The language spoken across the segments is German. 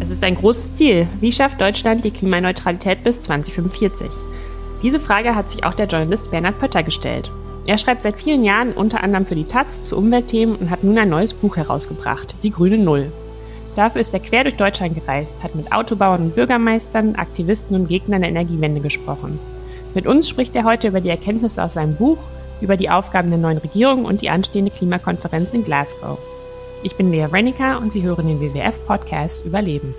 Es ist ein großes Ziel. Wie schafft Deutschland die Klimaneutralität bis 2045? Diese Frage hat sich auch der Journalist Bernhard Pötter gestellt. Er schreibt seit vielen Jahren unter anderem für die Taz zu Umweltthemen und hat nun ein neues Buch herausgebracht, Die Grüne Null. Dafür ist er quer durch Deutschland gereist, hat mit Autobauern und Bürgermeistern, Aktivisten und Gegnern der Energiewende gesprochen. Mit uns spricht er heute über die Erkenntnisse aus seinem Buch, über die Aufgaben der neuen Regierung und die anstehende Klimakonferenz in Glasgow. Ich bin Lea Rennicker und Sie hören den WWF-Podcast Überleben.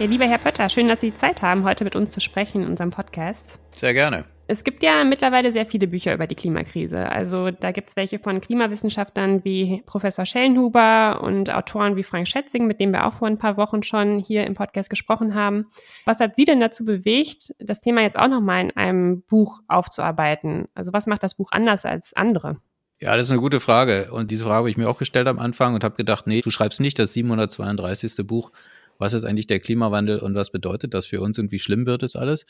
Ja, lieber Herr Pötter, schön, dass Sie Zeit haben, heute mit uns zu sprechen in unserem Podcast. Sehr gerne. Es gibt ja mittlerweile sehr viele Bücher über die Klimakrise. Also da gibt es welche von Klimawissenschaftlern wie Professor Schellenhuber und Autoren wie Frank Schätzing, mit dem wir auch vor ein paar Wochen schon hier im Podcast gesprochen haben. Was hat Sie denn dazu bewegt, das Thema jetzt auch nochmal in einem Buch aufzuarbeiten? Also was macht das Buch anders als andere? Ja, das ist eine gute Frage. Und diese Frage habe ich mir auch gestellt am Anfang und habe gedacht, nee, du schreibst nicht das 732. Buch was ist eigentlich der Klimawandel und was bedeutet das für uns und wie schlimm wird es alles.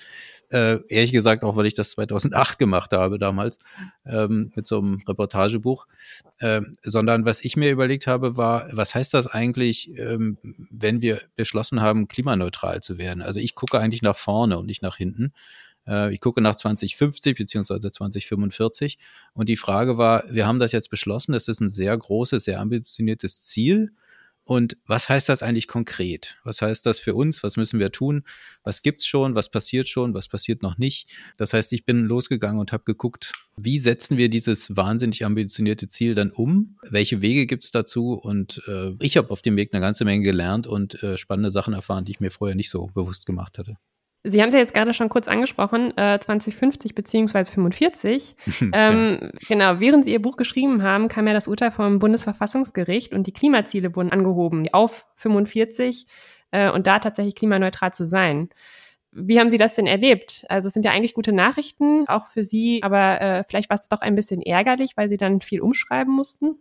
Äh, ehrlich gesagt, auch weil ich das 2008 gemacht habe damals ähm, mit so einem Reportagebuch, äh, sondern was ich mir überlegt habe, war, was heißt das eigentlich, ähm, wenn wir beschlossen haben, klimaneutral zu werden? Also ich gucke eigentlich nach vorne und nicht nach hinten. Äh, ich gucke nach 2050 beziehungsweise 2045 und die Frage war, wir haben das jetzt beschlossen, das ist ein sehr großes, sehr ambitioniertes Ziel und was heißt das eigentlich konkret? Was heißt das für uns? Was müssen wir tun? Was gibt's schon? Was passiert schon? Was passiert noch nicht? Das heißt, ich bin losgegangen und habe geguckt, wie setzen wir dieses wahnsinnig ambitionierte Ziel dann um? Welche Wege gibt's dazu? Und äh, ich habe auf dem Weg eine ganze Menge gelernt und äh, spannende Sachen erfahren, die ich mir vorher nicht so bewusst gemacht hatte. Sie haben es ja jetzt gerade schon kurz angesprochen, äh, 2050 beziehungsweise 45. ähm, ja. Genau, während Sie Ihr Buch geschrieben haben, kam ja das Urteil vom Bundesverfassungsgericht und die Klimaziele wurden angehoben auf 45 äh, und da tatsächlich klimaneutral zu sein. Wie haben Sie das denn erlebt? Also es sind ja eigentlich gute Nachrichten, auch für Sie, aber äh, vielleicht war es doch ein bisschen ärgerlich, weil Sie dann viel umschreiben mussten.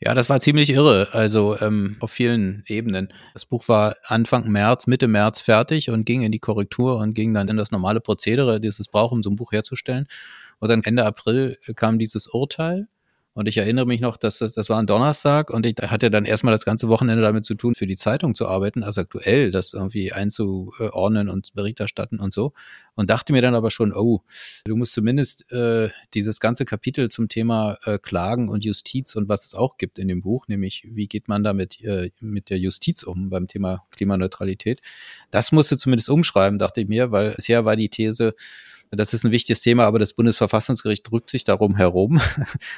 Ja, das war ziemlich irre, also ähm, auf vielen Ebenen. Das Buch war Anfang März, Mitte März fertig und ging in die Korrektur und ging dann in das normale Prozedere, das es braucht, um so ein Buch herzustellen. Und dann Ende April kam dieses Urteil und ich erinnere mich noch, dass das, das war ein Donnerstag und ich hatte dann erstmal das ganze Wochenende damit zu tun, für die Zeitung zu arbeiten, also aktuell das irgendwie einzuordnen und Bericht erstatten und so. Und dachte mir dann aber schon, oh, du musst zumindest äh, dieses ganze Kapitel zum Thema äh, Klagen und Justiz und was es auch gibt in dem Buch, nämlich wie geht man damit äh, mit der Justiz um beim Thema Klimaneutralität, das musst du zumindest umschreiben, dachte ich mir, weil bisher war die These, das ist ein wichtiges Thema, aber das Bundesverfassungsgericht drückt sich darum herum.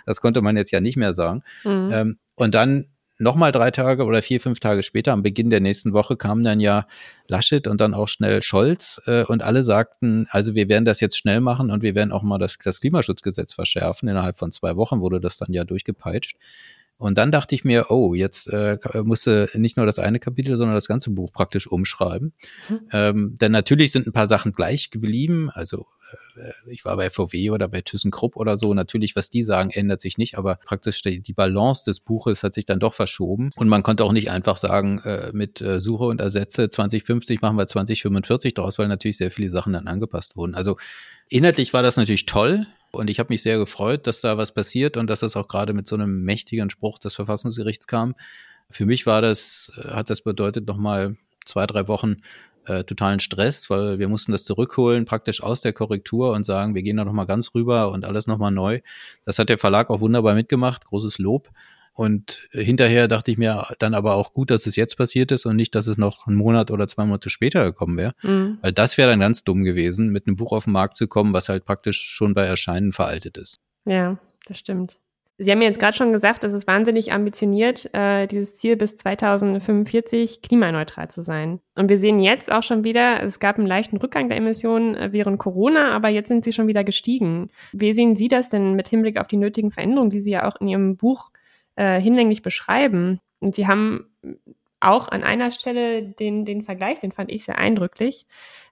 Das konnte man jetzt ja nicht mehr sagen. Mhm. Ähm, und dann nochmal drei Tage oder vier, fünf Tage später, am Beginn der nächsten Woche, kamen dann ja Laschet und dann auch schnell Scholz äh, und alle sagten, also wir werden das jetzt schnell machen und wir werden auch mal das, das Klimaschutzgesetz verschärfen. Innerhalb von zwei Wochen wurde das dann ja durchgepeitscht. Und dann dachte ich mir, oh, jetzt äh, musste nicht nur das eine Kapitel, sondern das ganze Buch praktisch umschreiben. Mhm. Ähm, denn natürlich sind ein paar Sachen gleich geblieben. Also äh, ich war bei VW oder bei ThyssenKrupp oder so. Natürlich, was die sagen, ändert sich nicht, aber praktisch die, die Balance des Buches hat sich dann doch verschoben. Und man konnte auch nicht einfach sagen, äh, mit äh, Suche und Ersetze 2050 machen wir 2045 draus, weil natürlich sehr viele Sachen dann angepasst wurden. Also inhaltlich war das natürlich toll. Und ich habe mich sehr gefreut, dass da was passiert und dass das auch gerade mit so einem mächtigen Spruch des Verfassungsgerichts kam. Für mich war das, äh, hat das bedeutet nochmal zwei, drei Wochen äh, totalen Stress, weil wir mussten das zurückholen, praktisch aus der Korrektur und sagen, wir gehen da nochmal ganz rüber und alles nochmal neu. Das hat der Verlag auch wunderbar mitgemacht, großes Lob. Und hinterher dachte ich mir dann aber auch gut, dass es jetzt passiert ist und nicht, dass es noch einen Monat oder zwei Monate später gekommen wäre. Mhm. Weil das wäre dann ganz dumm gewesen, mit einem Buch auf den Markt zu kommen, was halt praktisch schon bei Erscheinen veraltet ist. Ja, das stimmt. Sie haben ja jetzt gerade schon gesagt, es ist wahnsinnig ambitioniert, äh, dieses Ziel bis 2045 klimaneutral zu sein. Und wir sehen jetzt auch schon wieder, es gab einen leichten Rückgang der Emissionen äh, während Corona, aber jetzt sind sie schon wieder gestiegen. Wie sehen Sie das denn mit Hinblick auf die nötigen Veränderungen, die Sie ja auch in Ihrem Buch äh, hinlänglich beschreiben. Und sie haben auch an einer Stelle den, den Vergleich, den fand ich sehr eindrücklich,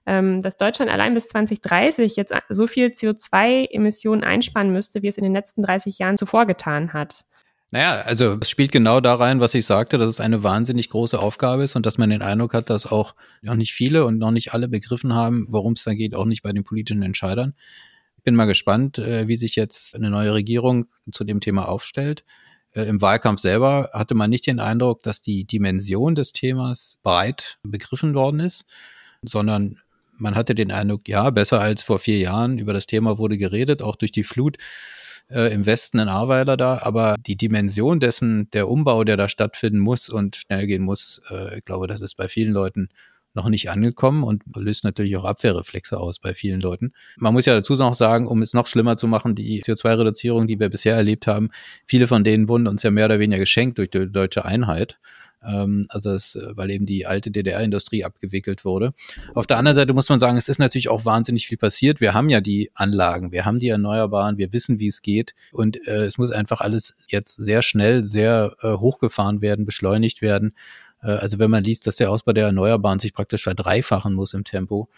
ähm, dass Deutschland allein bis 2030 jetzt so viel CO2-Emissionen einsparen müsste, wie es in den letzten 30 Jahren zuvor getan hat. Naja, also es spielt genau da rein, was ich sagte, dass es eine wahnsinnig große Aufgabe ist und dass man den Eindruck hat, dass auch noch nicht viele und noch nicht alle begriffen haben, worum es da geht, auch nicht bei den politischen Entscheidern. Ich bin mal gespannt, äh, wie sich jetzt eine neue Regierung zu dem Thema aufstellt. Äh, Im Wahlkampf selber hatte man nicht den Eindruck, dass die Dimension des Themas breit begriffen worden ist, sondern man hatte den Eindruck, ja, besser als vor vier Jahren. Über das Thema wurde geredet, auch durch die Flut äh, im Westen in Ahrweiler da, aber die Dimension dessen, der Umbau, der da stattfinden muss und schnell gehen muss, äh, ich glaube, das ist bei vielen Leuten noch nicht angekommen und löst natürlich auch Abwehrreflexe aus bei vielen Leuten. Man muss ja dazu noch sagen, um es noch schlimmer zu machen, die CO2-Reduzierung, die wir bisher erlebt haben, viele von denen wurden uns ja mehr oder weniger geschenkt durch die deutsche Einheit. Ähm, also es, äh, weil eben die alte DDR-Industrie abgewickelt wurde. Auf der anderen Seite muss man sagen, es ist natürlich auch wahnsinnig viel passiert. Wir haben ja die Anlagen, wir haben die Erneuerbaren, wir wissen, wie es geht und äh, es muss einfach alles jetzt sehr schnell, sehr äh, hochgefahren werden, beschleunigt werden. Äh, also wenn man liest, dass der Ausbau der Erneuerbaren sich praktisch verdreifachen muss im Tempo,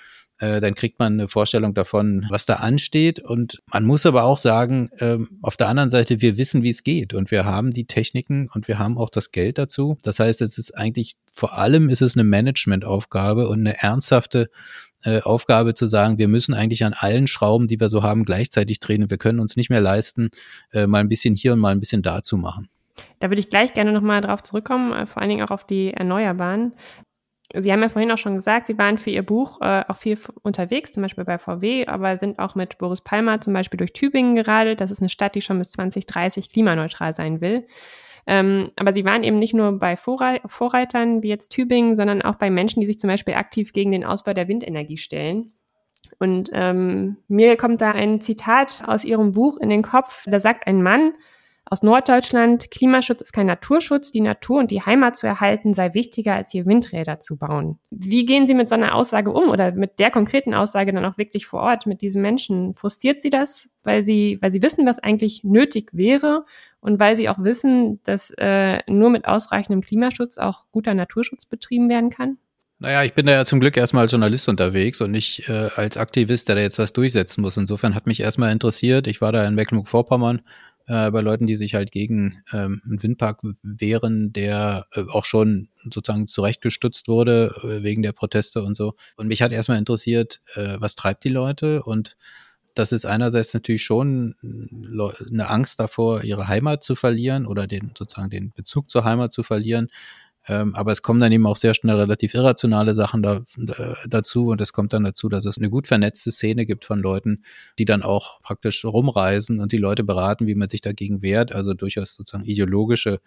äh, dann kriegt man eine Vorstellung davon, was da ansteht. Und man muss aber auch sagen, ähm, auf der anderen Seite, wir wissen, wie es geht und wir haben die Techniken und wir haben auch das Geld dazu. Das heißt, es ist eigentlich vor allem ist es eine Managementaufgabe und eine ernsthafte äh, Aufgabe zu sagen, wir müssen eigentlich an allen Schrauben, die wir so haben, gleichzeitig drehen und wir können uns nicht mehr leisten, mal ein bisschen hier und mal ein bisschen da zu machen. Da würde ich gleich gerne nochmal drauf zurückkommen, äh, vor allen Dingen auch auf die Erneuerbaren. Sie haben ja vorhin auch schon gesagt, Sie waren für Ihr Buch äh, auch viel unterwegs, zum Beispiel bei VW, aber sind auch mit Boris Palmer zum Beispiel durch Tübingen geradelt. Das ist eine Stadt, die schon bis 2030 klimaneutral sein will. Ähm, aber Sie waren eben nicht nur bei Vorreit Vorreitern wie jetzt Tübingen, sondern auch bei Menschen, die sich zum Beispiel aktiv gegen den Ausbau der Windenergie stellen. Und ähm, mir kommt da ein Zitat aus Ihrem Buch in den Kopf. Da sagt ein Mann, aus Norddeutschland, Klimaschutz ist kein Naturschutz, die Natur und die Heimat zu erhalten sei wichtiger, als hier Windräder zu bauen. Wie gehen Sie mit so einer Aussage um oder mit der konkreten Aussage dann auch wirklich vor Ort mit diesen Menschen? Frustriert Sie das, weil Sie, weil Sie wissen, was eigentlich nötig wäre und weil Sie auch wissen, dass äh, nur mit ausreichendem Klimaschutz auch guter Naturschutz betrieben werden kann? Naja, ich bin da ja zum Glück erstmal als Journalist unterwegs und nicht äh, als Aktivist, der da jetzt was durchsetzen muss. Insofern hat mich erstmal interessiert. Ich war da in Mecklenburg-Vorpommern äh, bei Leuten, die sich halt gegen ähm, einen Windpark wehren, der äh, auch schon sozusagen zurechtgestutzt wurde äh, wegen der Proteste und so. Und mich hat erstmal interessiert, äh, was treibt die Leute und das ist einerseits natürlich schon eine Angst davor, ihre Heimat zu verlieren oder den sozusagen den Bezug zur Heimat zu verlieren. Ähm, aber es kommen dann eben auch sehr schnell relativ irrationale Sachen da, da, dazu und es kommt dann dazu, dass es eine gut vernetzte Szene gibt von Leuten, die dann auch praktisch rumreisen und die Leute beraten, wie man sich dagegen wehrt, also durchaus sozusagen ideologische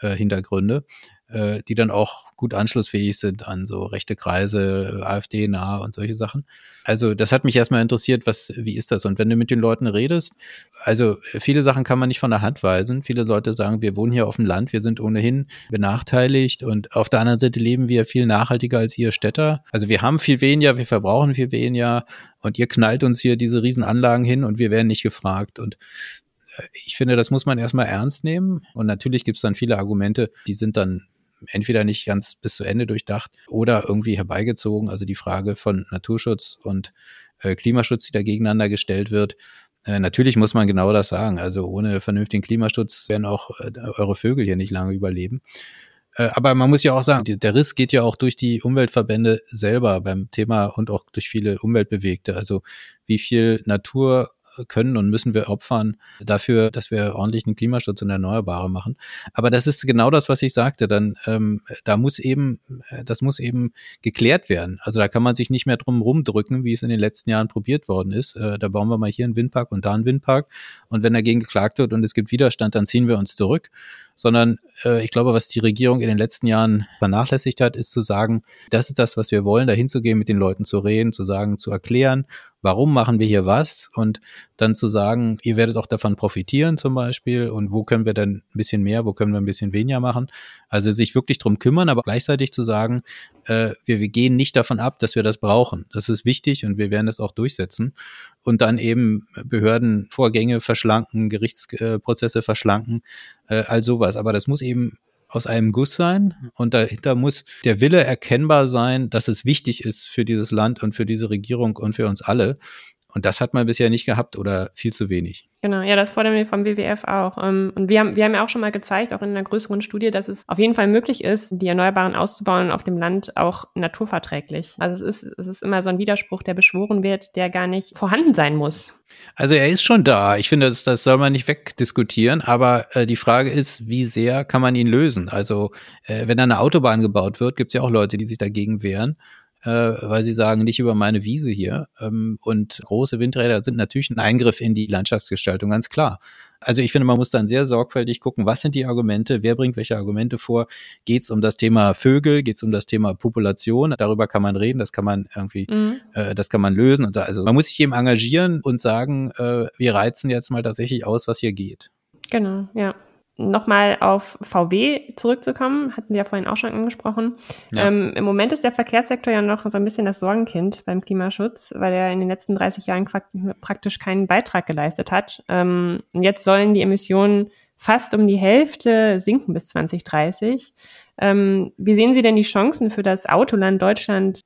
äh, Hintergründe, äh, die dann auch gut anschlussfähig sind an so rechte Kreise, AfD nah und solche Sachen. Also das hat mich erstmal interessiert, was, wie ist das? Und wenn du mit den Leuten redest, also viele Sachen kann man nicht von der Hand weisen. Viele Leute sagen, wir wohnen hier auf dem Land, wir sind ohnehin benachteiligt und auf der anderen Seite leben wir viel nachhaltiger als ihr Städter. Also wir haben viel weniger, wir verbrauchen viel weniger und ihr knallt uns hier diese Riesenanlagen hin und wir werden nicht gefragt. Und ich finde, das muss man erstmal ernst nehmen. Und natürlich gibt es dann viele Argumente, die sind dann entweder nicht ganz bis zu Ende durchdacht oder irgendwie herbeigezogen. Also die Frage von Naturschutz und äh, Klimaschutz, die da gegeneinander gestellt wird. Äh, natürlich muss man genau das sagen. Also ohne vernünftigen Klimaschutz werden auch äh, eure Vögel hier nicht lange überleben. Äh, aber man muss ja auch sagen, der Riss geht ja auch durch die Umweltverbände selber beim Thema und auch durch viele Umweltbewegte. Also wie viel Natur können und müssen wir opfern dafür, dass wir ordentlichen Klimaschutz und Erneuerbare machen. Aber das ist genau das, was ich sagte. Dann ähm, da muss eben, das muss eben geklärt werden. Also da kann man sich nicht mehr drum rumdrücken, wie es in den letzten Jahren probiert worden ist. Äh, da bauen wir mal hier einen Windpark und da einen Windpark. Und wenn dagegen geklagt wird und es gibt Widerstand, dann ziehen wir uns zurück sondern äh, ich glaube, was die Regierung in den letzten Jahren vernachlässigt hat, ist zu sagen, das ist das, was wir wollen, dahin zu gehen, mit den Leuten zu reden, zu sagen, zu erklären, warum machen wir hier was und dann zu sagen, ihr werdet auch davon profitieren zum Beispiel und wo können wir dann ein bisschen mehr, wo können wir ein bisschen weniger machen. Also sich wirklich drum kümmern, aber gleichzeitig zu sagen, äh, wir, wir gehen nicht davon ab, dass wir das brauchen. Das ist wichtig und wir werden das auch durchsetzen und dann eben Behördenvorgänge verschlanken, Gerichtsprozesse verschlanken, äh, all sowas. Aber das muss eben aus einem Guss sein und dahinter muss der Wille erkennbar sein, dass es wichtig ist für dieses Land und für diese Regierung und für uns alle. Und das hat man bisher nicht gehabt oder viel zu wenig. Genau, ja, das fordern wir vom WWF auch. Ähm, und wir haben, wir haben ja auch schon mal gezeigt, auch in einer größeren Studie, dass es auf jeden Fall möglich ist, die Erneuerbaren auszubauen auf dem Land auch naturverträglich. Also es ist, es ist immer so ein Widerspruch, der beschworen wird, der gar nicht vorhanden sein muss. Also er ist schon da. Ich finde, das, das soll man nicht wegdiskutieren. Aber äh, die Frage ist, wie sehr kann man ihn lösen? Also äh, wenn eine Autobahn gebaut wird, gibt es ja auch Leute, die sich dagegen wehren äh, weil sie sagen, nicht über meine Wiese hier. Ähm, und große Windräder sind natürlich ein Eingriff in die Landschaftsgestaltung, ganz klar. Also ich finde, man muss dann sehr sorgfältig gucken, was sind die Argumente, wer bringt welche Argumente vor. Geht es um das Thema Vögel, geht es um das Thema Population, darüber kann man reden, das kann man irgendwie, mhm. äh, das kann man lösen. Und da, also man muss sich eben engagieren und sagen, äh, wir reizen jetzt mal tatsächlich aus, was hier geht. Genau, ja nochmal auf VW zurückzukommen, hatten wir ja vorhin auch schon angesprochen. Ja. Ähm, Im Moment ist der Verkehrssektor ja noch so ein bisschen das Sorgenkind beim Klimaschutz, weil er in den letzten 30 Jahren praktisch keinen Beitrag geleistet hat. Ähm, jetzt sollen die Emissionen fast um die Hälfte sinken bis 2030. Ähm, wie sehen Sie denn die Chancen für das Autoland Deutschland?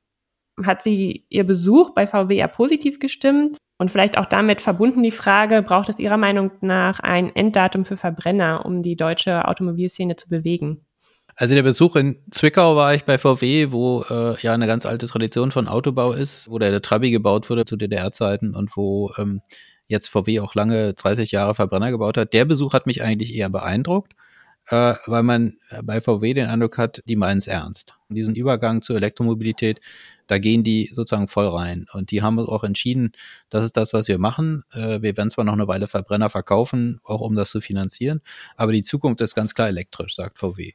Hat Sie Ihr Besuch bei VW ja positiv gestimmt? Und vielleicht auch damit verbunden die Frage, braucht es Ihrer Meinung nach ein Enddatum für Verbrenner, um die deutsche Automobilszene zu bewegen? Also der Besuch in Zwickau war ich bei VW, wo äh, ja eine ganz alte Tradition von Autobau ist, wo der, der Trabi gebaut wurde zu DDR-Zeiten und wo ähm, jetzt VW auch lange 30 Jahre Verbrenner gebaut hat. Der Besuch hat mich eigentlich eher beeindruckt, äh, weil man bei VW den Eindruck hat, die meinen es ernst. Diesen Übergang zur Elektromobilität, da gehen die sozusagen voll rein. Und die haben auch entschieden, das ist das, was wir machen. Äh, wir werden zwar noch eine Weile Verbrenner verkaufen, auch um das zu finanzieren, aber die Zukunft ist ganz klar elektrisch, sagt VW.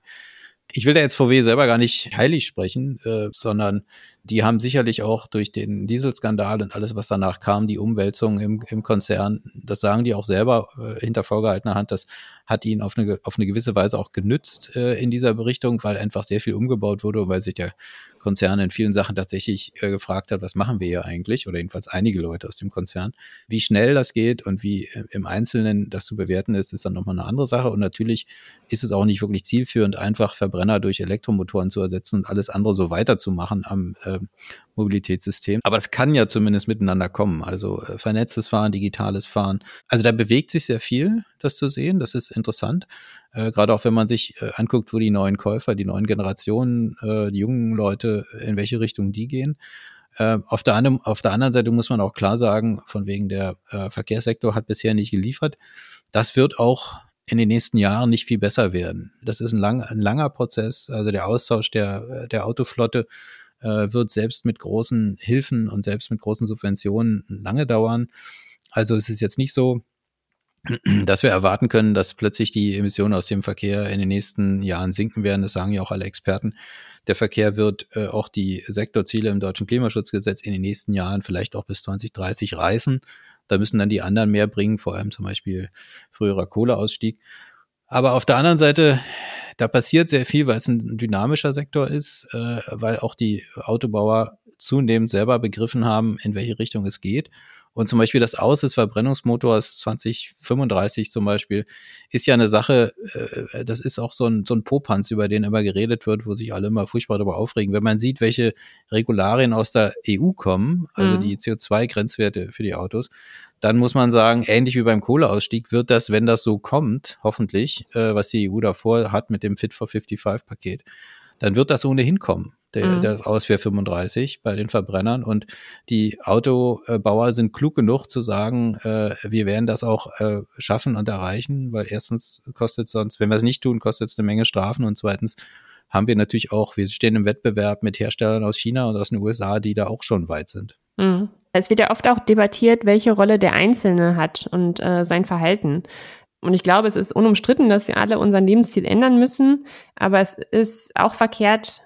Ich will da jetzt VW selber gar nicht heilig sprechen, äh, sondern die haben sicherlich auch durch den Dieselskandal und alles, was danach kam, die Umwälzung im, im Konzern, das sagen die auch selber äh, hinter vorgehaltener Hand, das hat ihnen auf eine, auf eine gewisse Weise auch genützt äh, in dieser Berichtung, weil einfach sehr viel umgebaut wurde weil sich der Konzern in vielen Sachen tatsächlich äh, gefragt hat, was machen wir hier eigentlich? Oder jedenfalls einige Leute aus dem Konzern. Wie schnell das geht und wie äh, im Einzelnen das zu bewerten ist, ist dann nochmal eine andere Sache. Und natürlich ist es auch nicht wirklich zielführend, einfach Verbrenner durch Elektromotoren zu ersetzen und alles andere so weiterzumachen am äh, Mobilitätssystem. Aber es kann ja zumindest miteinander kommen. Also äh, vernetztes Fahren, digitales Fahren. Also da bewegt sich sehr viel, das zu sehen. Das ist interessant. Äh, Gerade auch wenn man sich äh, anguckt, wo die neuen Käufer, die neuen Generationen, äh, die jungen Leute, in welche Richtung die gehen. Äh, auf, der anderen, auf der anderen Seite muss man auch klar sagen, von wegen der äh, Verkehrssektor hat bisher nicht geliefert. Das wird auch in den nächsten Jahren nicht viel besser werden. Das ist ein, lang, ein langer Prozess. Also der Austausch der, der Autoflotte äh, wird selbst mit großen Hilfen und selbst mit großen Subventionen lange dauern. Also es ist jetzt nicht so, dass wir erwarten können, dass plötzlich die Emissionen aus dem Verkehr in den nächsten Jahren sinken werden. Das sagen ja auch alle Experten. Der Verkehr wird äh, auch die Sektorziele im deutschen Klimaschutzgesetz in den nächsten Jahren vielleicht auch bis 2030 reißen. Da müssen dann die anderen mehr bringen, vor allem zum Beispiel früherer Kohleausstieg. Aber auf der anderen Seite, da passiert sehr viel, weil es ein dynamischer Sektor ist, äh, weil auch die Autobauer zunehmend selber begriffen haben, in welche Richtung es geht und zum Beispiel das Aus des Verbrennungsmotors 2035 zum Beispiel ist ja eine Sache, äh, das ist auch so ein, so ein Popanz, über den immer geredet wird, wo sich alle immer furchtbar darüber aufregen. Wenn man sieht, welche Regularien aus der EU kommen, also mhm. die CO2-Grenzwerte für die Autos, dann muss man sagen, ähnlich wie beim Kohleausstieg wird das, wenn das so kommt, hoffentlich, äh, was die EU davor hat mit dem Fit for 55-Paket, dann wird das ohnehin kommen der, mhm. das aus für 35 bei den Verbrennern. Und die Autobauer sind klug genug zu sagen, äh, wir werden das auch äh, schaffen und erreichen, weil erstens kostet sonst, wenn wir es nicht tun, kostet es eine Menge Strafen und zweitens haben wir natürlich auch, wir stehen im Wettbewerb mit Herstellern aus China und aus den USA, die da auch schon weit sind. Mhm. Es wird ja oft auch debattiert, welche Rolle der Einzelne hat und äh, sein Verhalten. Und ich glaube, es ist unumstritten, dass wir alle unseren Lebensstil ändern müssen. Aber es ist auch verkehrt,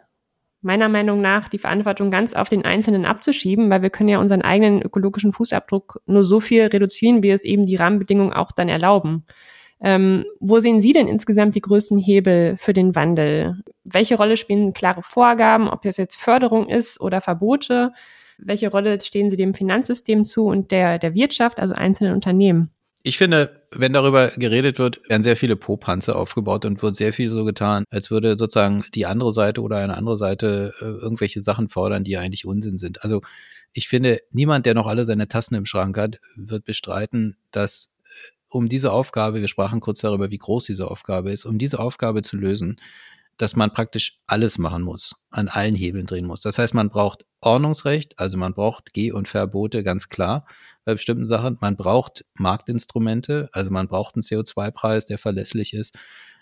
meiner Meinung nach die Verantwortung ganz auf den Einzelnen abzuschieben, weil wir können ja unseren eigenen ökologischen Fußabdruck nur so viel reduzieren, wie es eben die Rahmenbedingungen auch dann erlauben. Ähm, wo sehen Sie denn insgesamt die größten Hebel für den Wandel? Welche Rolle spielen klare Vorgaben, ob das jetzt Förderung ist oder Verbote? Welche Rolle stehen Sie dem Finanzsystem zu und der, der Wirtschaft, also einzelnen Unternehmen? Ich finde, wenn darüber geredet wird, werden sehr viele Popanze aufgebaut und wird sehr viel so getan, als würde sozusagen die andere Seite oder eine andere Seite äh, irgendwelche Sachen fordern, die eigentlich Unsinn sind. Also ich finde, niemand, der noch alle seine Tassen im Schrank hat, wird bestreiten, dass äh, um diese Aufgabe, wir sprachen kurz darüber, wie groß diese Aufgabe ist, um diese Aufgabe zu lösen, dass man praktisch alles machen muss, an allen Hebeln drehen muss. Das heißt, man braucht Ordnungsrecht, also man braucht Geh- und Verbote, ganz klar, bei bestimmten Sachen. Man braucht Marktinstrumente, also man braucht einen CO2-Preis, der verlässlich ist.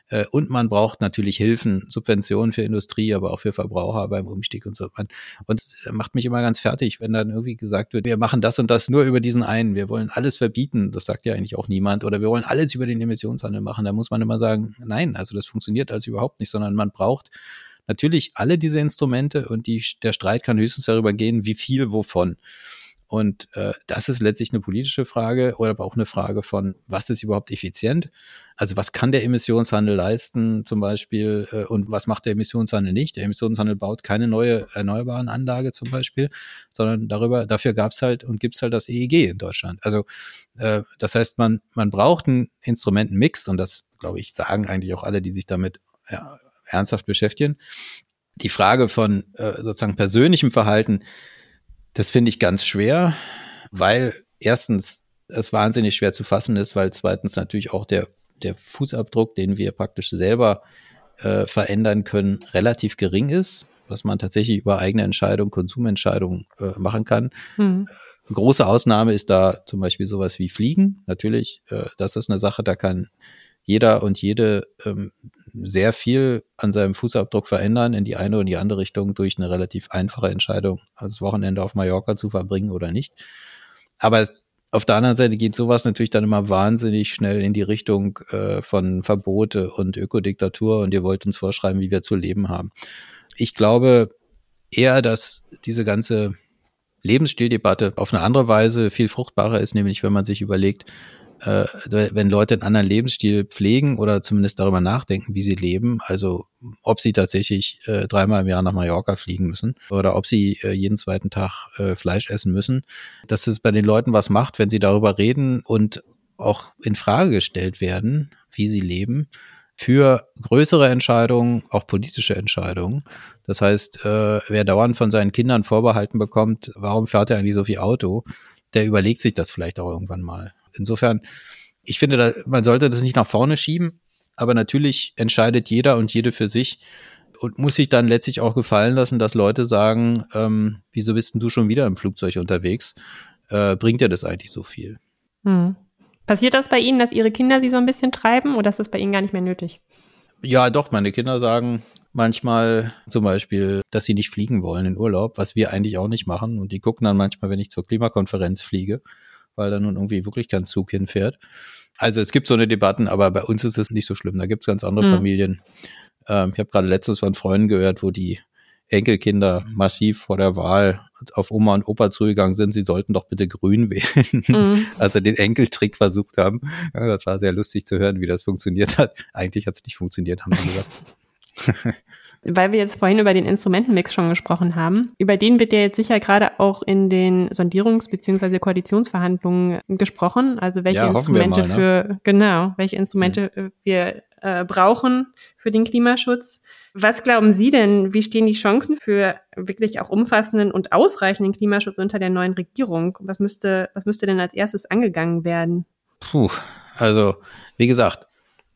Äh, und man braucht natürlich Hilfen, Subventionen für Industrie, aber auch für Verbraucher beim Umstieg und so. Und es macht mich immer ganz fertig, wenn dann irgendwie gesagt wird, wir machen das und das nur über diesen einen. Wir wollen alles verbieten. Das sagt ja eigentlich auch niemand. Oder wir wollen alles über den Emissionshandel machen. Da muss man immer sagen, nein, also das funktioniert also überhaupt nicht, sondern man braucht natürlich alle diese Instrumente und die, der Streit kann höchstens darüber gehen, wie viel wovon. Und äh, das ist letztlich eine politische Frage oder aber auch eine Frage von, was ist überhaupt effizient? Also was kann der Emissionshandel leisten zum Beispiel äh, und was macht der Emissionshandel nicht? Der Emissionshandel baut keine neue erneuerbaren Anlage zum Beispiel, sondern darüber, dafür gab es halt und gibt es halt das EEG in Deutschland. Also äh, das heißt, man, man braucht einen Instrumentenmix und das, glaube ich, sagen eigentlich auch alle, die sich damit ja, ernsthaft beschäftigen. Die Frage von äh, sozusagen persönlichem Verhalten, das finde ich ganz schwer, weil erstens es wahnsinnig schwer zu fassen ist, weil zweitens natürlich auch der, der Fußabdruck, den wir praktisch selber äh, verändern können, relativ gering ist, was man tatsächlich über eigene Entscheidungen, Konsumentscheidungen äh, machen kann. Mhm. Große Ausnahme ist da zum Beispiel sowas wie Fliegen. Natürlich, äh, das ist eine Sache, da kann jeder und jede ähm, sehr viel an seinem Fußabdruck verändern in die eine oder die andere Richtung durch eine relativ einfache Entscheidung, das Wochenende auf Mallorca zu verbringen oder nicht. Aber auf der anderen Seite geht sowas natürlich dann immer wahnsinnig schnell in die Richtung äh, von Verbote und Ökodiktatur und ihr wollt uns vorschreiben, wie wir zu leben haben. Ich glaube eher, dass diese ganze Lebensstildebatte auf eine andere Weise viel fruchtbarer ist, nämlich wenn man sich überlegt, äh, wenn Leute einen anderen Lebensstil pflegen oder zumindest darüber nachdenken, wie sie leben, also ob sie tatsächlich äh, dreimal im Jahr nach Mallorca fliegen müssen oder ob sie äh, jeden zweiten Tag äh, Fleisch essen müssen, dass es bei den Leuten was macht, wenn sie darüber reden und auch in Frage gestellt werden, wie sie leben für größere Entscheidungen, auch politische Entscheidungen. Das heißt, äh, wer dauernd von seinen Kindern vorbehalten bekommt, warum fährt er eigentlich so viel Auto, der überlegt sich das vielleicht auch irgendwann mal. Insofern, ich finde, da, man sollte das nicht nach vorne schieben, aber natürlich entscheidet jeder und jede für sich und muss sich dann letztlich auch gefallen lassen, dass Leute sagen, ähm, wieso bist denn du schon wieder im Flugzeug unterwegs? Äh, bringt dir das eigentlich so viel? Hm. Passiert das bei Ihnen, dass Ihre Kinder Sie so ein bisschen treiben oder ist das bei Ihnen gar nicht mehr nötig? Ja, doch, meine Kinder sagen manchmal zum Beispiel, dass sie nicht fliegen wollen in Urlaub, was wir eigentlich auch nicht machen. Und die gucken dann manchmal, wenn ich zur Klimakonferenz fliege weil da nun irgendwie wirklich kein Zug hinfährt. Also es gibt so eine Debatten, aber bei uns ist es nicht so schlimm. Da gibt es ganz andere mhm. Familien. Ähm, ich habe gerade letztens von Freunden gehört, wo die Enkelkinder massiv vor der Wahl auf Oma und Opa zugegangen sind, sie sollten doch bitte grün wählen. Mhm. Also den Enkeltrick versucht haben. Ja, das war sehr lustig zu hören, wie das funktioniert hat. Eigentlich hat es nicht funktioniert, haben sie gesagt. Weil wir jetzt vorhin über den Instrumentenmix schon gesprochen haben, über den wird ja jetzt sicher gerade auch in den Sondierungs- bzw. Koalitionsverhandlungen gesprochen. Also welche ja, Instrumente mal, ne? für, genau, welche Instrumente mhm. wir äh, brauchen für den Klimaschutz. Was glauben Sie denn, wie stehen die Chancen für wirklich auch umfassenden und ausreichenden Klimaschutz unter der neuen Regierung? Was müsste, was müsste denn als erstes angegangen werden? Puh, also wie gesagt,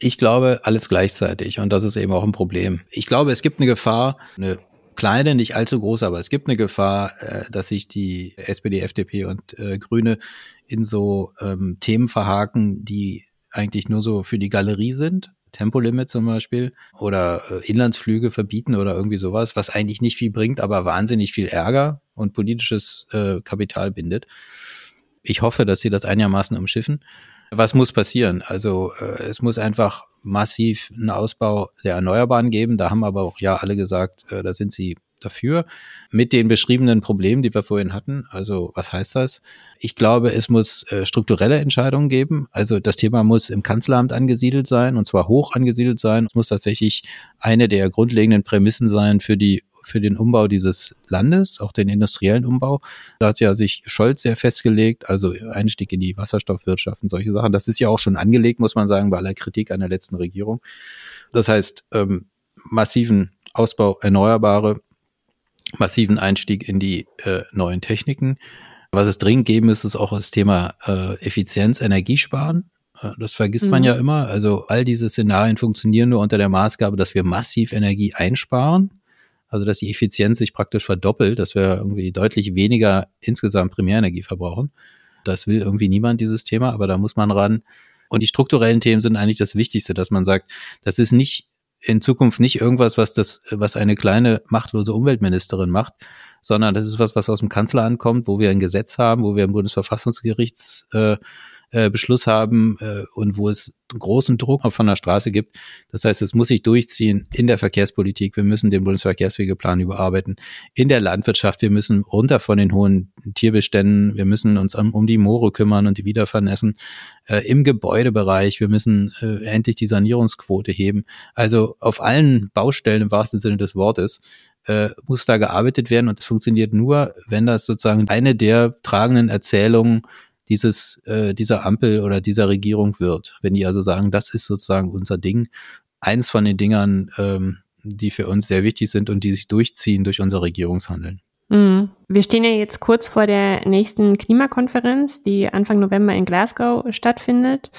ich glaube, alles gleichzeitig. Und das ist eben auch ein Problem. Ich glaube, es gibt eine Gefahr, eine kleine, nicht allzu große, aber es gibt eine Gefahr, äh, dass sich die SPD, FDP und äh, Grüne in so ähm, Themen verhaken, die eigentlich nur so für die Galerie sind. Tempolimit zum Beispiel oder äh, Inlandsflüge verbieten oder irgendwie sowas, was eigentlich nicht viel bringt, aber wahnsinnig viel Ärger und politisches äh, Kapital bindet. Ich hoffe, dass sie das einigermaßen umschiffen. Was muss passieren? Also äh, es muss einfach massiv einen Ausbau der Erneuerbaren geben. Da haben aber auch ja alle gesagt, äh, da sind sie dafür. Mit den beschriebenen Problemen, die wir vorhin hatten. Also was heißt das? Ich glaube, es muss äh, strukturelle Entscheidungen geben. Also das Thema muss im Kanzleramt angesiedelt sein und zwar hoch angesiedelt sein. Es muss tatsächlich eine der grundlegenden Prämissen sein für die für den Umbau dieses Landes, auch den industriellen Umbau. Da hat ja sich Scholz sehr festgelegt, also Einstieg in die Wasserstoffwirtschaft und solche Sachen. Das ist ja auch schon angelegt, muss man sagen, bei aller Kritik an der letzten Regierung. Das heißt, ähm, massiven Ausbau Erneuerbare, massiven Einstieg in die äh, neuen Techniken. Was es dringend geben ist, ist auch das Thema äh, Effizienz, Energiesparen. Äh, das vergisst mhm. man ja immer. Also all diese Szenarien funktionieren nur unter der Maßgabe, dass wir massiv Energie einsparen. Also dass die Effizienz sich praktisch verdoppelt, dass wir irgendwie deutlich weniger insgesamt Primärenergie verbrauchen. Das will irgendwie niemand, dieses Thema, aber da muss man ran. Und die strukturellen Themen sind eigentlich das Wichtigste, dass man sagt, das ist nicht in Zukunft nicht irgendwas, was das, was eine kleine machtlose Umweltministerin macht, sondern das ist was, was aus dem Kanzler ankommt, wo wir ein Gesetz haben, wo wir ein Bundesverfassungsgerichts äh, äh, Beschluss haben äh, und wo es großen Druck von der Straße gibt. Das heißt, es muss sich durchziehen in der Verkehrspolitik. Wir müssen den Bundesverkehrswegeplan überarbeiten. In der Landwirtschaft, wir müssen runter von den hohen Tierbeständen. Wir müssen uns um, um die Moore kümmern und die wieder vernässen. Äh, Im Gebäudebereich, wir müssen äh, endlich die Sanierungsquote heben. Also auf allen Baustellen im wahrsten Sinne des Wortes äh, muss da gearbeitet werden und es funktioniert nur, wenn das sozusagen eine der tragenden Erzählungen dieses, äh, dieser Ampel oder dieser Regierung wird. Wenn die also sagen, das ist sozusagen unser Ding, eins von den Dingern, ähm, die für uns sehr wichtig sind und die sich durchziehen durch unser Regierungshandeln. Mhm. Wir stehen ja jetzt kurz vor der nächsten Klimakonferenz, die Anfang November in Glasgow stattfindet.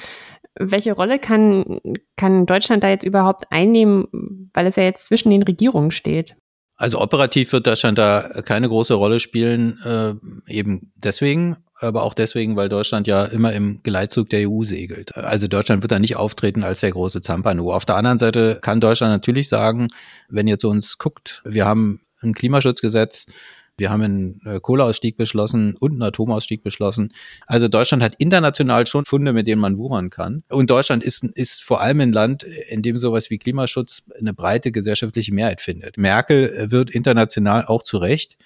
Welche Rolle kann, kann Deutschland da jetzt überhaupt einnehmen, weil es ja jetzt zwischen den Regierungen steht? Also operativ wird Deutschland da keine große Rolle spielen, äh, eben deswegen, aber auch deswegen, weil Deutschland ja immer im Geleitzug der EU segelt. Also Deutschland wird da nicht auftreten als der große Zampano. Auf der anderen Seite kann Deutschland natürlich sagen, wenn ihr zu uns guckt, wir haben ein Klimaschutzgesetz, wir haben einen äh, Kohleausstieg beschlossen und einen Atomausstieg beschlossen. Also Deutschland hat international schon Funde, mit denen man wuchern kann. Und Deutschland ist, ist vor allem ein Land, in dem sowas wie Klimaschutz eine breite gesellschaftliche Mehrheit findet. Merkel wird international auch zu Recht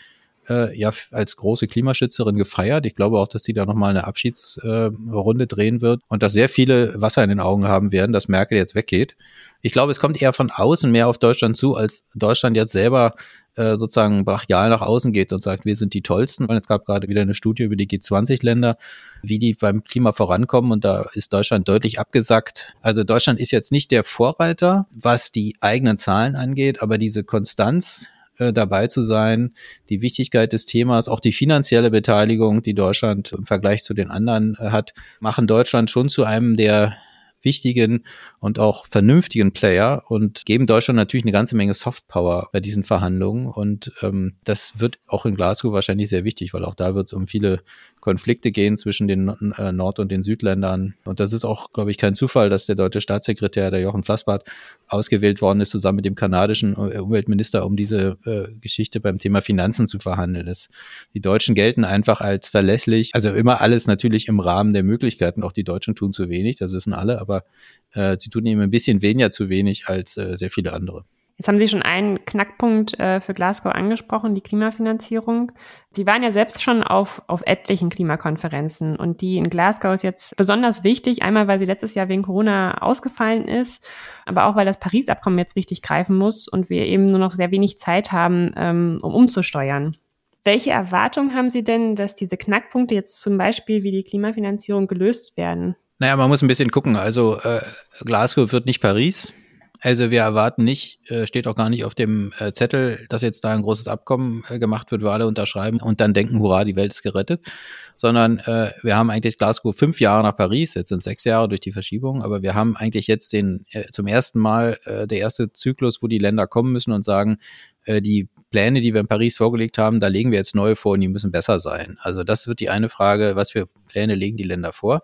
äh, ja als große Klimaschützerin gefeiert. Ich glaube auch, dass sie da nochmal eine Abschiedsrunde äh, drehen wird und dass sehr viele Wasser in den Augen haben werden, dass Merkel jetzt weggeht. Ich glaube, es kommt eher von außen mehr auf Deutschland zu, als Deutschland jetzt selber äh, sozusagen brachial nach außen geht und sagt, wir sind die Tollsten. Und es gab gerade wieder eine Studie über die G20-Länder, wie die beim Klima vorankommen und da ist Deutschland deutlich abgesackt. Also Deutschland ist jetzt nicht der Vorreiter, was die eigenen Zahlen angeht, aber diese Konstanz, äh, dabei zu sein, die Wichtigkeit des Themas, auch die finanzielle Beteiligung, die Deutschland im Vergleich zu den anderen äh, hat, machen Deutschland schon zu einem der wichtigen und auch vernünftigen Player und geben Deutschland natürlich eine ganze Menge Softpower bei diesen Verhandlungen. Und ähm, das wird auch in Glasgow wahrscheinlich sehr wichtig, weil auch da wird es um viele Konflikte gehen zwischen den äh, Nord- und den Südländern. Und das ist auch, glaube ich, kein Zufall, dass der deutsche Staatssekretär, der Jochen Flassbart, ausgewählt worden ist, zusammen mit dem kanadischen äh, Umweltminister, um diese äh, Geschichte beim Thema Finanzen zu verhandeln. Das, die Deutschen gelten einfach als verlässlich. Also immer alles natürlich im Rahmen der Möglichkeiten. Auch die Deutschen tun zu wenig, das wissen alle, aber äh, sie tun eben ein bisschen weniger zu wenig als äh, sehr viele andere. Jetzt haben Sie schon einen Knackpunkt äh, für Glasgow angesprochen, die Klimafinanzierung. Sie waren ja selbst schon auf, auf etlichen Klimakonferenzen und die in Glasgow ist jetzt besonders wichtig, einmal weil sie letztes Jahr wegen Corona ausgefallen ist, aber auch weil das Paris-Abkommen jetzt richtig greifen muss und wir eben nur noch sehr wenig Zeit haben, ähm, um umzusteuern. Welche Erwartungen haben Sie denn, dass diese Knackpunkte jetzt zum Beispiel wie die Klimafinanzierung gelöst werden? Naja, man muss ein bisschen gucken. Also äh, Glasgow wird nicht Paris. Also wir erwarten nicht, äh, steht auch gar nicht auf dem äh, Zettel, dass jetzt da ein großes Abkommen äh, gemacht wird, wo alle unterschreiben und dann denken, hurra, die Welt ist gerettet, sondern wir haben eigentlich Glasgow fünf Jahre nach Paris, jetzt sind sechs Jahre durch die Verschiebung, aber wir haben eigentlich jetzt den zum ersten Mal der erste Zyklus, wo die Länder kommen müssen und sagen, die Pläne, die wir in Paris vorgelegt haben, da legen wir jetzt neue vor und die müssen besser sein. Also das wird die eine Frage, was für Pläne legen die Länder vor?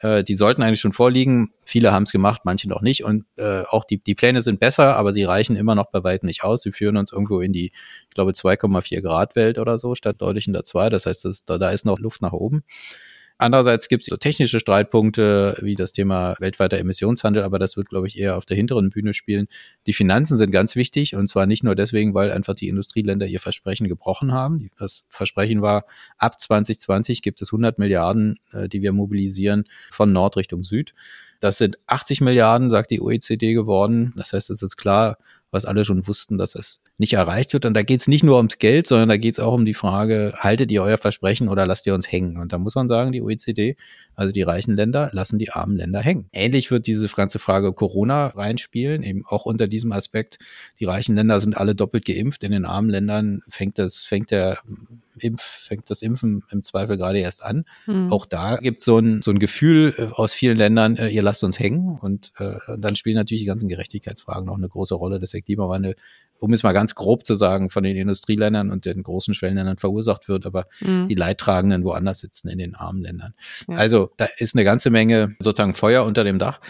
Äh, die sollten eigentlich schon vorliegen. Viele haben es gemacht, manche noch nicht. Und äh, auch die, die Pläne sind besser, aber sie reichen immer noch bei weitem nicht aus. Sie führen uns irgendwo in die, ich glaube, 2,4 Grad Welt oder so, statt deutlich in der 2. Das heißt, das, da, da ist noch Luft nach oben. Andererseits gibt es so technische Streitpunkte wie das Thema weltweiter Emissionshandel, aber das wird, glaube ich, eher auf der hinteren Bühne spielen. Die Finanzen sind ganz wichtig und zwar nicht nur deswegen, weil einfach die Industrieländer ihr Versprechen gebrochen haben. Das Versprechen war, ab 2020 gibt es 100 Milliarden, äh, die wir mobilisieren von Nord Richtung Süd. Das sind 80 Milliarden, sagt die OECD geworden. Das heißt, es ist klar, was alle schon wussten, dass es nicht erreicht wird. Und da geht es nicht nur ums Geld, sondern da geht es auch um die Frage, haltet ihr euer Versprechen oder lasst ihr uns hängen? Und da muss man sagen, die OECD, also die reichen Länder, lassen die armen Länder hängen. Ähnlich wird diese ganze Frage Corona reinspielen, eben auch unter diesem Aspekt. Die reichen Länder sind alle doppelt geimpft. In den armen Ländern fängt das, fängt der Impf, fängt das Impfen im Zweifel gerade erst an. Mhm. Auch da gibt so es so ein Gefühl äh, aus vielen Ländern, äh, ihr lasst uns hängen. Und äh, dann spielen natürlich die ganzen Gerechtigkeitsfragen noch eine große Rolle, dass der Klimawandel, um es mal ganz grob zu sagen, von den Industrieländern und den großen Schwellenländern verursacht wird, aber mhm. die Leidtragenden woanders sitzen in den armen Ländern. Ja. Also da ist eine ganze Menge sozusagen Feuer unter dem Dach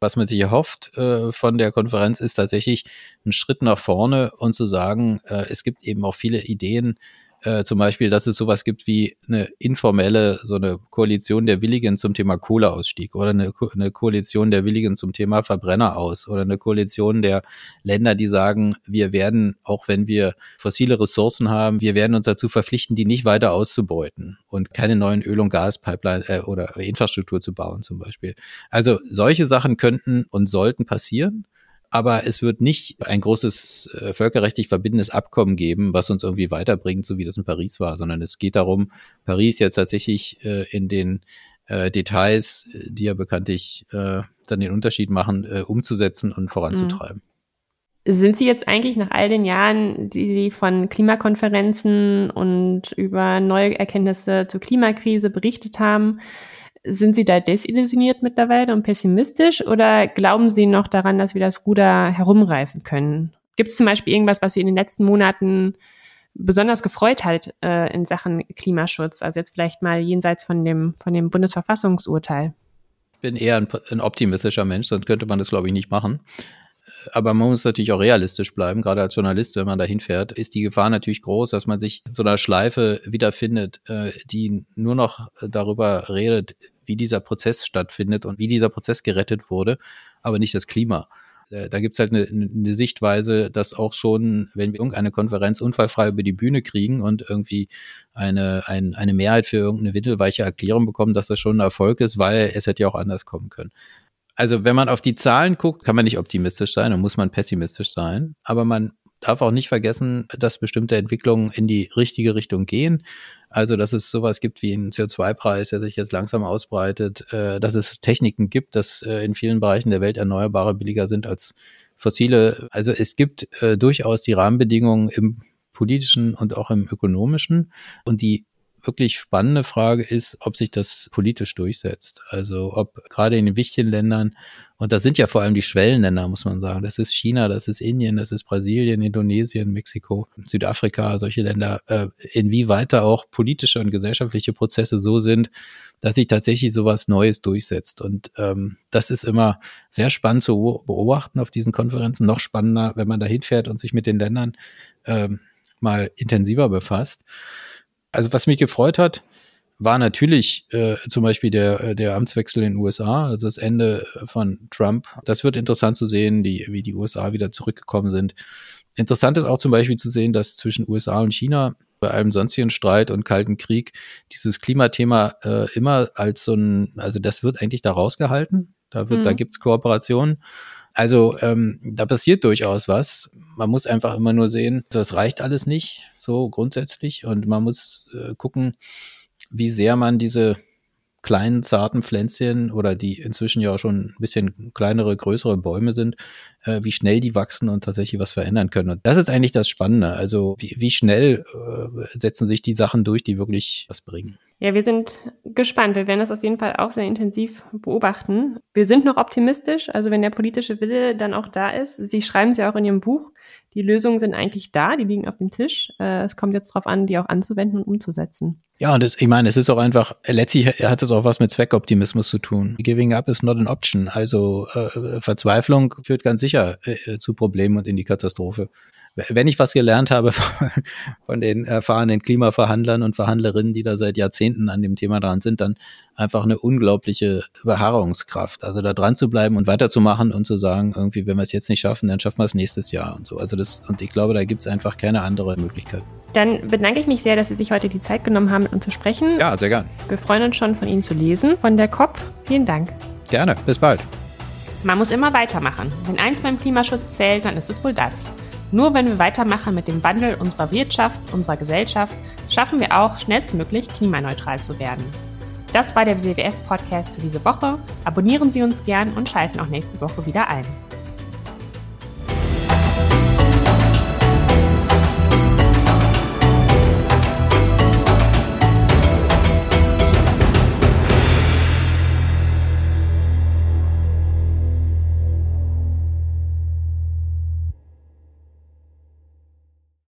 was man sich erhofft äh, von der Konferenz, ist tatsächlich ein Schritt nach vorne und zu sagen, äh, es gibt eben auch viele Ideen, äh, zum Beispiel, dass es sowas gibt wie eine informelle, so eine Koalition der Willigen zum Thema Kohleausstieg oder eine, Ko eine Koalition der Willigen zum Thema Verbrenner aus oder eine Koalition der Länder, die sagen, wir werden, auch wenn wir fossile Ressourcen haben, wir werden uns dazu verpflichten, die nicht weiter auszubeuten und keine neuen Öl- und Gaspipeline äh, oder Infrastruktur zu bauen zum Beispiel. Also solche Sachen könnten und sollten passieren aber es wird nicht ein großes äh, völkerrechtlich verbindendes Abkommen geben, was uns irgendwie weiterbringt, so wie das in Paris war, sondern es geht darum, Paris jetzt tatsächlich äh, in den äh, Details, die ja bekanntlich äh, dann den Unterschied machen, äh, umzusetzen und voranzutreiben. Mhm. Sind Sie jetzt eigentlich nach all den Jahren, die Sie von Klimakonferenzen und über neue Erkenntnisse zur Klimakrise berichtet haben, sind Sie da desillusioniert mittlerweile und pessimistisch oder glauben Sie noch daran, dass wir das Ruder herumreißen können? Gibt es zum Beispiel irgendwas, was Sie in den letzten Monaten besonders gefreut hat äh, in Sachen Klimaschutz? Also jetzt vielleicht mal jenseits von dem, von dem Bundesverfassungsurteil. Ich bin eher ein, ein optimistischer Mensch, sonst könnte man das, glaube ich, nicht machen aber man muss natürlich auch realistisch bleiben, gerade als Journalist, wenn man da hinfährt, ist die Gefahr natürlich groß, dass man sich in so einer Schleife wiederfindet, äh, die nur noch darüber redet, wie dieser Prozess stattfindet und wie dieser Prozess gerettet wurde, aber nicht das Klima. Äh, da gibt's halt eine, eine Sichtweise, dass auch schon, wenn wir irgendeine Konferenz unfallfrei über die Bühne kriegen und irgendwie eine, ein, eine Mehrheit für irgendeine windelweiche Erklärung bekommen, dass das schon ein Erfolg ist, weil es hätte ja auch anders kommen können. Also wenn man auf die Zahlen guckt, kann man nicht optimistisch sein und muss man pessimistisch sein. Aber man darf auch nicht vergessen, dass bestimmte Entwicklungen in die richtige Richtung gehen. Also, dass es sowas gibt wie einen CO2-Preis, der sich jetzt langsam ausbreitet, äh, dass es Techniken gibt, dass äh, in vielen Bereichen der Welt Erneuerbare billiger sind als fossile. Also es gibt äh, durchaus die Rahmenbedingungen im politischen und auch im ökonomischen. Und die wirklich spannende Frage ist, ob sich das politisch durchsetzt. Also ob gerade in den wichtigen Ländern, und das sind ja vor allem die Schwellenländer, muss man sagen, das ist China, das ist Indien, das ist Brasilien, Indonesien, Mexiko, Südafrika, solche Länder, äh, inwieweit da auch politische und gesellschaftliche Prozesse so sind, dass sich tatsächlich sowas Neues durchsetzt. Und ähm, das ist immer sehr spannend zu beobachten auf diesen Konferenzen, noch spannender, wenn man da hinfährt und sich mit den Ländern ähm, mal intensiver befasst also was mich gefreut hat, war natürlich äh, zum Beispiel der, äh, der Amtswechsel in den USA, also das Ende von Trump. Das wird interessant zu sehen, die, wie die USA wieder zurückgekommen sind. Interessant ist auch zum Beispiel zu sehen, dass zwischen USA und China bei einem sonstigen Streit und Kalten Krieg dieses Klimathema äh, immer als so ein, also das wird eigentlich da rausgehalten. Da wird, mhm. da gibt's Kooperationen. Also ähm, da passiert durchaus was. Man muss einfach immer nur sehen, das reicht alles nicht, so grundsätzlich. Und man muss äh, gucken, wie sehr man diese kleinen, zarten Pflänzchen oder die inzwischen ja auch schon ein bisschen kleinere, größere Bäume sind, äh, wie schnell die wachsen und tatsächlich was verändern können. Und das ist eigentlich das Spannende. Also wie, wie schnell äh, setzen sich die Sachen durch, die wirklich was bringen. Ja, wir sind gespannt. Wir werden das auf jeden Fall auch sehr intensiv beobachten. Wir sind noch optimistisch. Also wenn der politische Wille dann auch da ist. Sie schreiben es ja auch in Ihrem Buch. Die Lösungen sind eigentlich da. Die liegen auf dem Tisch. Äh, es kommt jetzt darauf an, die auch anzuwenden und umzusetzen. Ja, und das, ich meine, es ist auch einfach, letztlich hat es auch was mit Zweckoptimismus zu tun. Giving up is not an option. Also äh, Verzweiflung führt ganz sicher äh, zu Problemen und in die Katastrophe wenn ich was gelernt habe von den erfahrenen Klimaverhandlern und Verhandlerinnen, die da seit Jahrzehnten an dem Thema dran sind, dann einfach eine unglaubliche Beharrungskraft. Also da dran zu bleiben und weiterzumachen und zu sagen, irgendwie, wenn wir es jetzt nicht schaffen, dann schaffen wir es nächstes Jahr und so. Also das, und ich glaube, da gibt es einfach keine andere Möglichkeit. Dann bedanke ich mich sehr, dass Sie sich heute die Zeit genommen haben, mit uns zu sprechen. Ja, sehr gern. Wir freuen uns schon, von Ihnen zu lesen, von der COP. Vielen Dank. Gerne. Bis bald. Man muss immer weitermachen. Wenn eins beim Klimaschutz zählt, dann ist es wohl das. Nur wenn wir weitermachen mit dem Wandel unserer Wirtschaft, unserer Gesellschaft, schaffen wir auch schnellstmöglich klimaneutral zu werden. Das war der WWF-Podcast für diese Woche. Abonnieren Sie uns gern und schalten auch nächste Woche wieder ein.